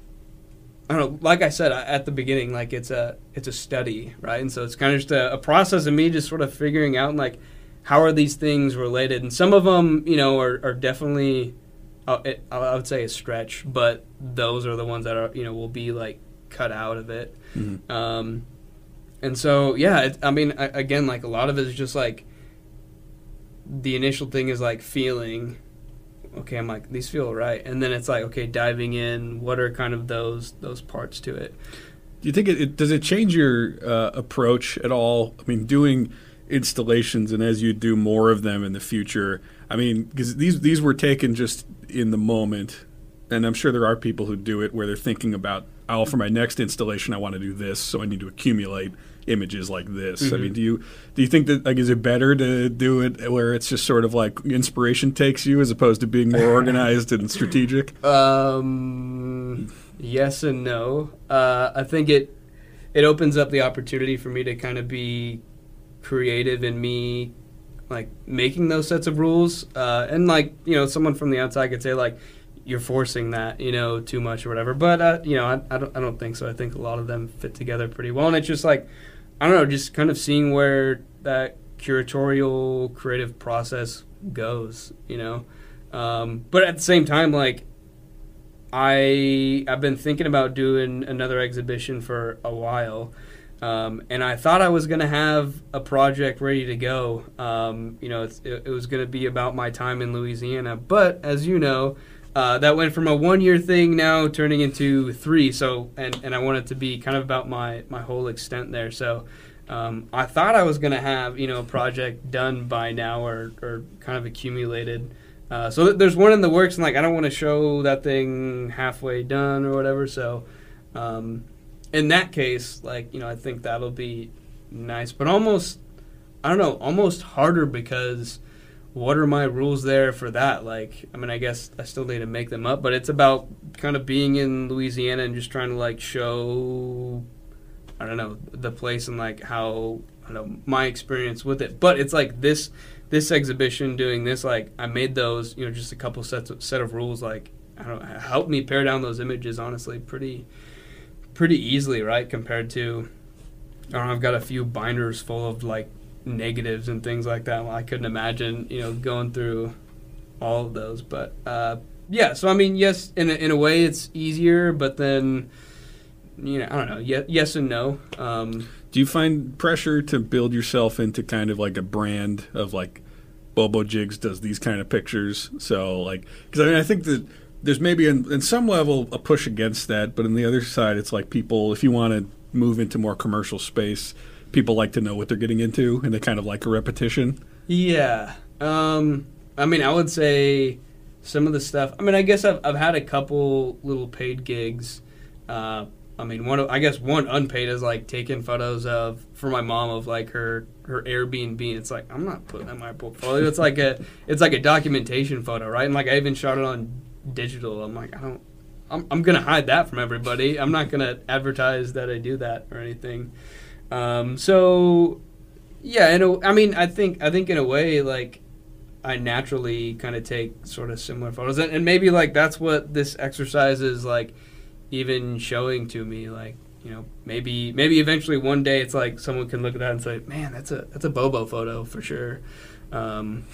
I don't know. Like I said at the beginning, like it's a it's a study, right? And so it's kind of just a, a process of me just sort of figuring out like how are these things related, and some of them, you know, are, are definitely uh, it, I would say a stretch, but those are the ones that are you know will be like cut out of it. Um, and so yeah, it, I mean, I, again, like a lot of it is just like the initial thing is like feeling. Okay, I'm like these feel right, and then it's like okay, diving in. What are kind of those those parts to it? Do you think it, it does it change your uh, approach at all? I mean, doing installations and as you do more of them in the future, I mean, because these these were taken just in the moment, and I'm sure there are people who do it where they're thinking about, oh, for my next installation, I want to do this, so I need to accumulate images like this. I mean, do you do you think that like is it better to do it where it's just sort of like inspiration takes you as opposed to being more organized and strategic? Um, yes and no. Uh, I think it it opens up the opportunity for me to kind of be creative in me like making those sets of rules uh, and like you know someone from the outside could say like you're forcing that you know too much or whatever but uh, you know I, I, don't, I don't think so i think a lot of them fit together pretty well and it's just like i don't know just kind of seeing where that curatorial creative process goes you know um, but at the same time like I I've been thinking about doing another exhibition for a while, um, and I thought I was gonna have a project ready to go. Um, you know, it, it was gonna be about my time in Louisiana, but as you know, uh, that went from a one-year thing now turning into three. So, and and I want it to be kind of about my my whole extent there. So. Um, I thought I was going to have you know a project done by now or, or kind of accumulated, uh, so th- there's one in the works, and like I don't want to show that thing halfway done or whatever. So, um, in that case, like you know, I think that'll be nice, but almost I don't know, almost harder because what are my rules there for that? Like, I mean, I guess I still need to make them up, but it's about kind of being in Louisiana and just trying to like show I don't know the place and like how I don't know my experience with it. But it's like this this exhibition doing this like I made those you know just a couple sets of, set of rules like I don't helped me pare down those images honestly pretty pretty easily, right? Compared to I don't know, I've got a few binders full of like negatives and things like that. Well, I couldn't imagine, you know, going through all of those. But uh, yeah, so I mean, yes, in a, in a way, it's easier, but then you know, I don't know, yes, yes and no. Um, Do you find pressure to build yourself into kind of like a brand of like Bobo Jigs does these kind of pictures? So like, because I mean, I think that there's maybe in, in some level a push against that, but on the other side, it's like people, if you want to move into more commercial space, people like to know what they're getting into, and they kind of like a repetition. Yeah. Um, I mean, I would say some of the stuff. I mean, I guess I've, I've had a couple little paid gigs. Uh, I mean, one of, I guess one unpaid is like taking photos of for my mom of like her her Airbnb. It's like I'm not putting that in my portfolio. It's like a it's like a documentation photo, right? And like I even shot it on digital. I'm like I don't. I'm, I'm gonna hide that from everybody. I'm not gonna advertise that I do that or anything. Um, so yeah, in a, I mean, I think I think in a way, like I naturally kind of take sort of similar photos, and, and maybe like that's what this exercise is like, even showing to me, like you know, maybe maybe eventually one day it's like someone can look at that and say, man, that's a that's a Bobo photo for sure. Um,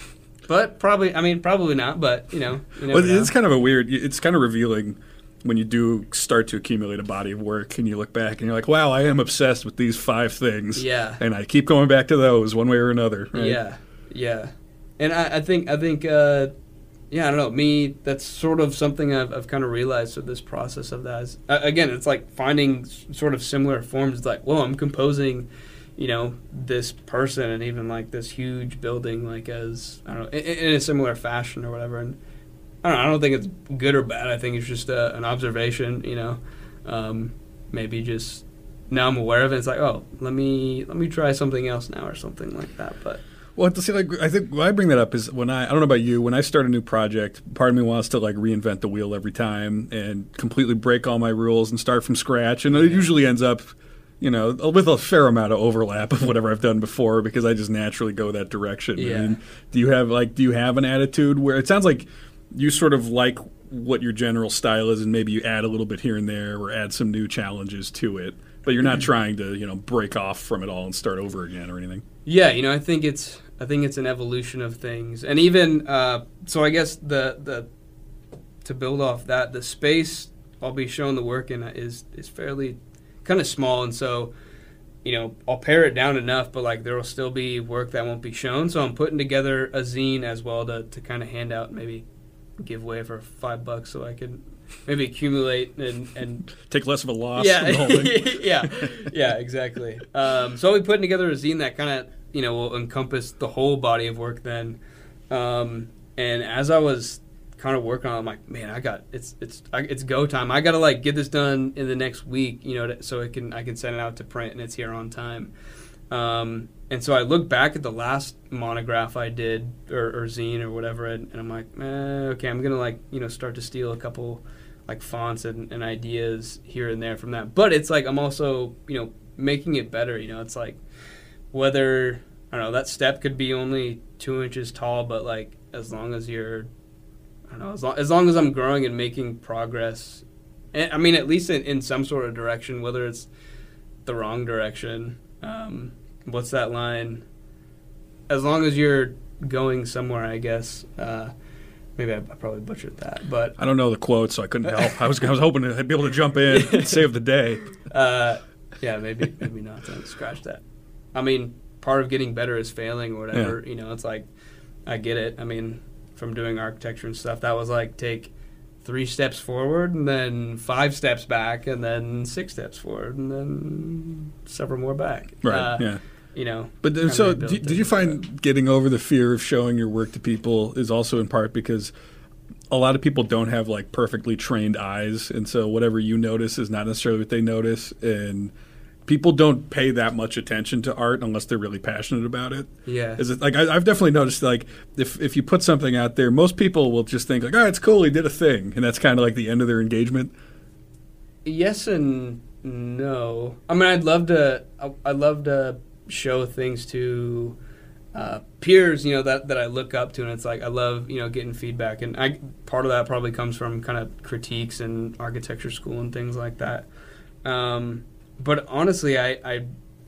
but probably, I mean, probably not. But you know, you Well, know. it's kind of a weird. It's kind of revealing when you do start to accumulate a body of work, and you look back and you're like, "Wow, I am obsessed with these five things." Yeah. and I keep going back to those one way or another. right? Yeah, yeah, and I, I think I think uh, yeah, I don't know. Me, that's sort of something I've, I've kind of realized with this process of that. Is, uh, again, it's like finding s- sort of similar forms. It's like, well, I'm composing, you know, this person and even like this huge building, like as I don't know, in, in a similar fashion or whatever. And I don't know. I don't think it's good or bad. I think it's just uh an observation. You know, um, maybe just now I'm aware of it. It's like, oh, let me let me try something else now or something like that. But Well, to see, like, I think why I bring that up is when I, I don't know about you, when I start a new project, part of me wants to like reinvent the wheel every time and completely break all my rules and start from scratch. And it usually ends up, you know, with a fair amount of overlap of whatever I've done before because I just naturally go that direction. Yeah. I mean, do you have like, do you have an attitude where it sounds like you sort of like what your general style is and maybe you add a little bit here and there or add some new challenges to it, but you're not trying to, you know, break off from it all and start over again or anything. Yeah, you know, I think it's I think it's an evolution of things, and even uh, so, I guess the the to build off that, the space I'll be showing the work in is is fairly kind of small, and so you know I'll pare it down enough, but like there will still be work that won't be shown. So I'm putting together a zine as well to to kind of hand out, maybe give away for five bucks, so I can maybe accumulate and and Take less of a loss. yeah, from the whole thing. yeah, yeah, exactly. Um, so I'll be putting together a zine that kind of you know will encompass the whole body of work then. Um, and as I was kind of working on, it, I'm like, man, I got it's it's I, it's go time. I got to like get this done in the next week, you know, to, so it can I can send it out to print and it's here on time. Um, and so I look back at the last monograph I did or, or zine or whatever, and, and I'm like, eh, okay, I'm gonna like you know start to steal a couple like fonts and, and ideas here and there from that. But it's like I'm also you know making it better. You know, it's like whether I don't know that step could be only two inches tall, but like as long as you're I don't know as long as, long as I'm growing and making progress. And, I mean, at least in, in some sort of direction, whether it's the wrong direction. Um, what's that line? As long as you're going somewhere, I guess. Uh, maybe I, I probably butchered that, but I don't know the quote, so I couldn't help. I was I was hoping to be able to jump in and save the day. uh, yeah, maybe maybe not. Then scratch that. I mean, part of getting better is failing or whatever. You know, it's like I get it. I mean, from doing architecture and stuff, that was like take three steps forward and then five steps back and then six steps forward and then several more back. Right. Uh, yeah. You know. But kinda so, did, did you find getting over the fear of showing your work to people is also in part because a lot of people don't have like perfectly trained eyes, and so whatever you notice is not necessarily what they notice, and people don't pay that much attention to art unless they're really passionate about it. Yeah. Is it like I, I've definitely noticed like if if you put something out there, most people will just think like, oh, it's cool, he did a thing, and that's kind of like the end of their engagement. Yes and no. I mean, I'd love to. I- I'd love to show things to uh, peers, you know, that, that I look up to, and it's like I love, you know, getting feedback, and I part of that probably comes from kind of critiques and architecture school and things like that. Um, but honestly, I, I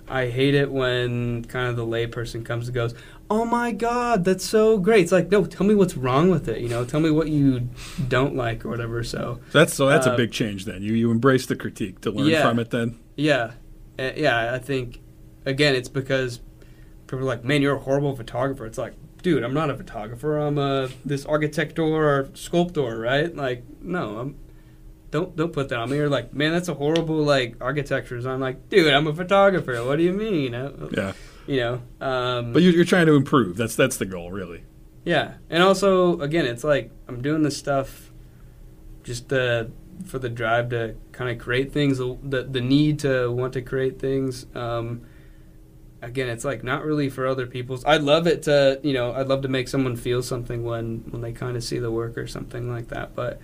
I hate it when kind of the layperson comes and goes, "Oh my God, that's so great!" It's like, no, tell me what's wrong with it. You know, tell me what you don't like or whatever. So That's so that's Uh, a big change then. You you embrace the critique to learn Yeah. from it then. Yeah, Uh, yeah. I think again, it's because people are like, "Man, you're a horrible photographer." It's like, dude, I'm not a photographer. I'm a this architect or sculptor, right? Like, no, I'm. Don't don't put that on me. Or like, man, that's a horrible like architecture. So I'm like, dude, I'm a photographer. What do you mean? Yeah. you know. Um, But you're, you're trying to improve. That's that's the goal, really. Yeah, and also again, it's like I'm doing this stuff just uh, for the drive to kind of create things, the the need to want to create things. Um, again, it's like not really for other people's. I'd love it to, you know, I'd love to make someone feel something when when they kind of see the work or something like that. But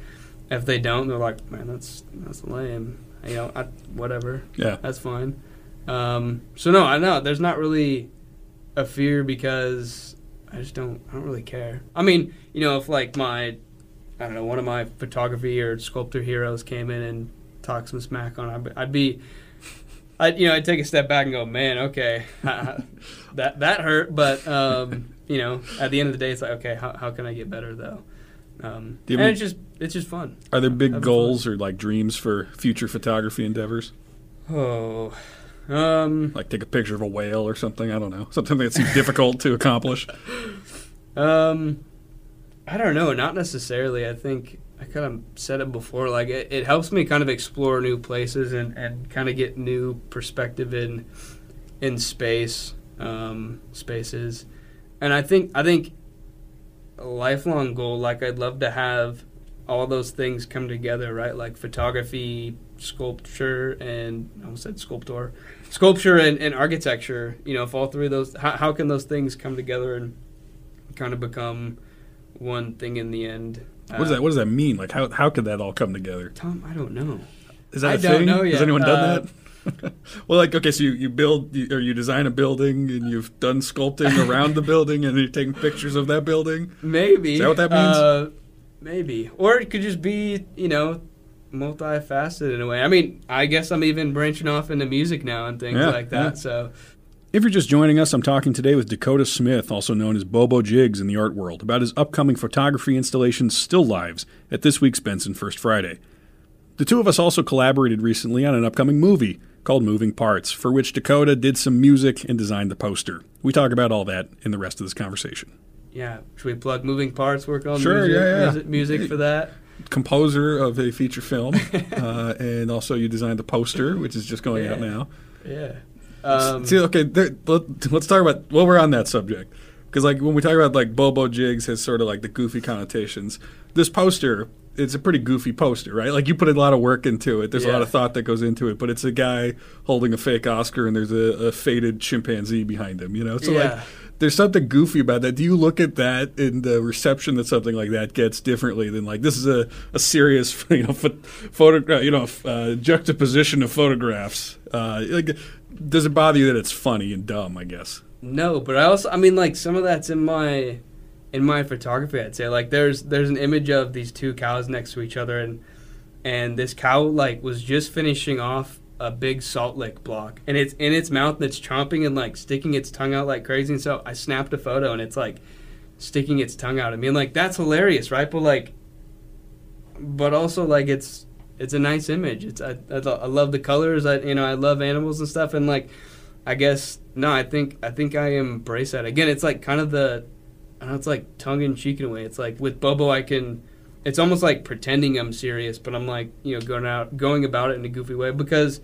if they don't, they're like, man, that's that's lame. You know, I, whatever Yeah. that's fine. Um, so no, I know there's not really a fear because I just don't I don't really care. I mean, you know, if like my I don't know one of my photography or sculptor heroes came in and talked some smack on, I'd, I'd be. I'd, you know, I'd take a step back and go, man, okay, that that hurt, but um, you know, at the end of the day, it's like, okay, how, how can I get better though? Um, and mean- it's just it's just fun. Are there big Having goals or like dreams for future photography endeavors? Oh, um, Like take a picture of a whale or something? I don't know. Something that seems difficult to accomplish. Um, I don't know. Not necessarily. I think I kind of said it before. Like it, it helps me kind of explore new places and, and kind of get new perspective in in space um, spaces. And I think I think a lifelong goal. Like I'd love to have all those things come together. Right, like photography, sculpture, and I almost said sculptor, sculpture and, and architecture. You know, if all three of those, how, how can those things come together and kind of become one thing in the end. What does that What does that mean? Like how how could that all come together? Tom, I don't know. Is that I a don't thing? Has anyone done Uh, that? well, like okay, so you, you build you, or you design a building and you've done sculpting around the building and you're taking pictures of that building. Maybe. Is that what that means? Uh, maybe. Or it could just be, you know, multifaceted in a way. I mean, I guess I'm even branching off into music now and things Yeah, like that. yeah. So, If you're just joining us, I'm talking today with Dakota Smith, also known as Bobo Jigs in the art world, about his upcoming photography installation Still Lives at this week's Benson First Friday. The two of us also collaborated recently on an upcoming movie called Moving Parts, for which Dakota did some music and designed the poster. We talk about all that in the rest of this conversation. Yeah. Should we plug moving parts, work on Sure, music, yeah, yeah. music, music for that? Composer of a feature film, uh, and also you designed the poster, which is just going out now. Yeah. Um, See, okay, there, let, let's talk about while we're on that subject, because like when we talk about like Bobo Jigs has sort of like the goofy connotations. This poster, it's a pretty goofy poster, right? Like you put a lot of work into it. There's a lot of thought that goes into it, but it's a guy holding a fake Oscar, and there's a, a faded chimpanzee behind him. You know, so like Yeah. There's something goofy about that. Do you look at that in the reception that something like that gets differently than like this is a, a serious you know pho- photo you know uh, juxtaposition of photographs? Uh, like, does it bother you that it's funny and dumb? I guess. No, but I also I mean like some of that's in my in my photography I'd say like there's there's an image of these two cows next to each other and and this cow like was just finishing off a big salt lick block and it's in its mouth it's chomping and like sticking its tongue out like crazy and so I snapped a photo and it's like sticking its tongue out at me and like that's hilarious right but like but also like it's it's a nice image it's I, I, I love the colors I you know I love animals and stuff and like I guess no. I think I think I embrace that. Again, it's like kind of the, I know. It's like tongue in cheek in a way. It's like with Bobo, I can. It's almost like pretending I'm serious, but I'm like you know going out going about it in a goofy way because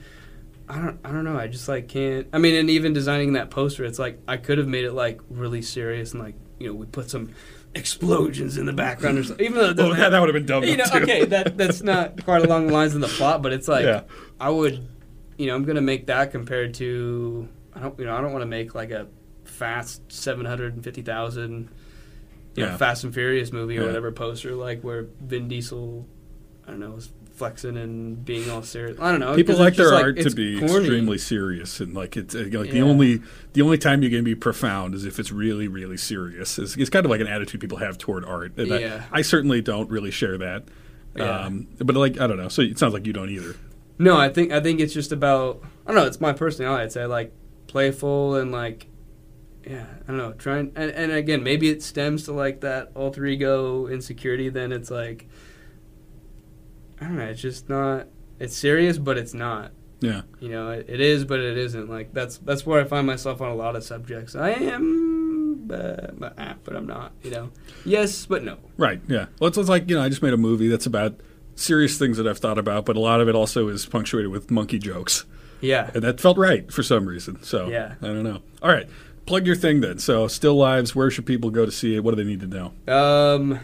I don't I don't know. I just like can't. I mean, and even designing that poster, it's like I could have made it like really serious and like you know we put some explosions in the background or something. Even though oh, doesn't Oh, that, that would have been dumb. you know, too. okay, that that's not quite along the lines of the plot, but it's like Yeah. I would, you know, I'm gonna make that compared to I don't, you know, I don't want to make like a fast seven hundred and fifty thousand, you know, Yeah. Fast and Furious movie or Yeah. whatever poster like where Vin Diesel, I don't know, is flexing and being all serious. I don't know. People like their art to be corny. extremely serious and like it's uh, like the only the only time you can be profound is if it's really really serious. It's, it's kind of like an attitude people have toward art. And I- Yeah. I, certainly don't really share that. Yeah. Um, but like I don't know. So it sounds like you don't either. No, I think I think it's just about I don't know. It's my personality. I'd say like playful and like yeah. I don't know. Trying and, and again, maybe it stems to like that alter ego insecurity. Then it's like I don't know. It's just not. It's serious, but it's not. Yeah. You know, it, it is, but it isn't. Like that's that's where I find myself on a lot of subjects. I am, but, but, ah, but I'm not. You know, yes, but no. Right. Yeah. Well, it's, it's like you know I just made a movie that's about serious things that I've thought about, but a lot of it also is punctuated with monkey jokes, Yeah. and that felt right for some reason. So Yeah. I don't know. All right. Plug your thing then. So, Still Lives. Where should people go to see it? What do they need to know? Um.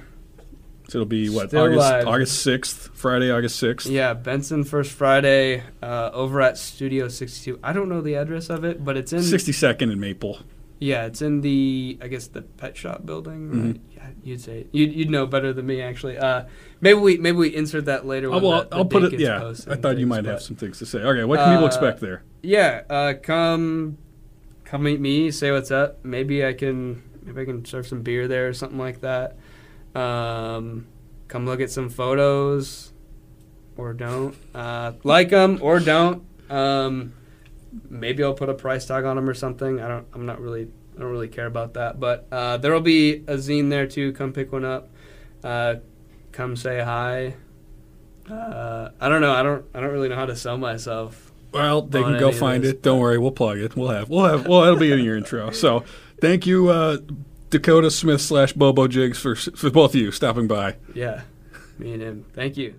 So it'll be what August Lives. August sixth, Friday, August sixth. Yeah, Benson First Friday uh, over at Studio 62. I don't know the address of it, but it's in Sixty second in Maple. Yeah, it's in the I guess the pet shop building. Mm-hmm. Right? Yeah, you'd say. You'd, you'd know better than me actually. Uh, maybe we maybe we insert that later. Oh, well, the I'll put it. Yeah, I thought you things, might have some things to say. Okay, what can people Uh, expect there? Yeah, uh, come come meet me. Say what's up. Maybe I can maybe I can serve some beer there or something like that. Um, come look at some photos, or don't uh, like them or don't. Um, maybe I'll put a price tag on them or something. I don't. I'm not really. I don't really care about that. But uh, there will be a zine there too. Come pick one up. Uh, come say hi. Uh, I don't know. I don't. I don't really know how to sell myself. Well, they can go find it. Don't worry, we'll plug it. We'll have. We'll have. Well, it'll be in your intro. So, thank you, uh, Dakota Smith slash Bobo Jigs for for both of you stopping by. Yeah, me and him. Thank you.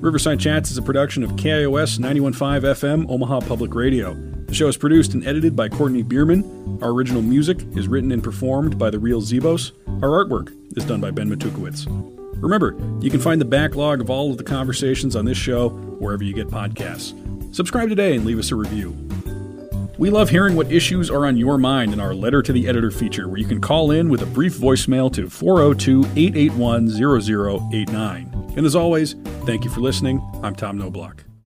Riverside Chats is a production of KIOS 91.5 FM, Omaha Public Radio. The show is produced and edited by Courtney Bierman. Our original music is written and performed by The Real Zebos. Our artwork is done by Ben Matukowitz. Remember, you can find the backlog of all of the conversations on this show wherever you get podcasts. Subscribe today and leave us a review. We love hearing what issues are on your mind in our Letter to the Editor feature, where you can call in with a brief voicemail to 402 881 0089. And as always, thank you for listening. I'm Tom Noblock.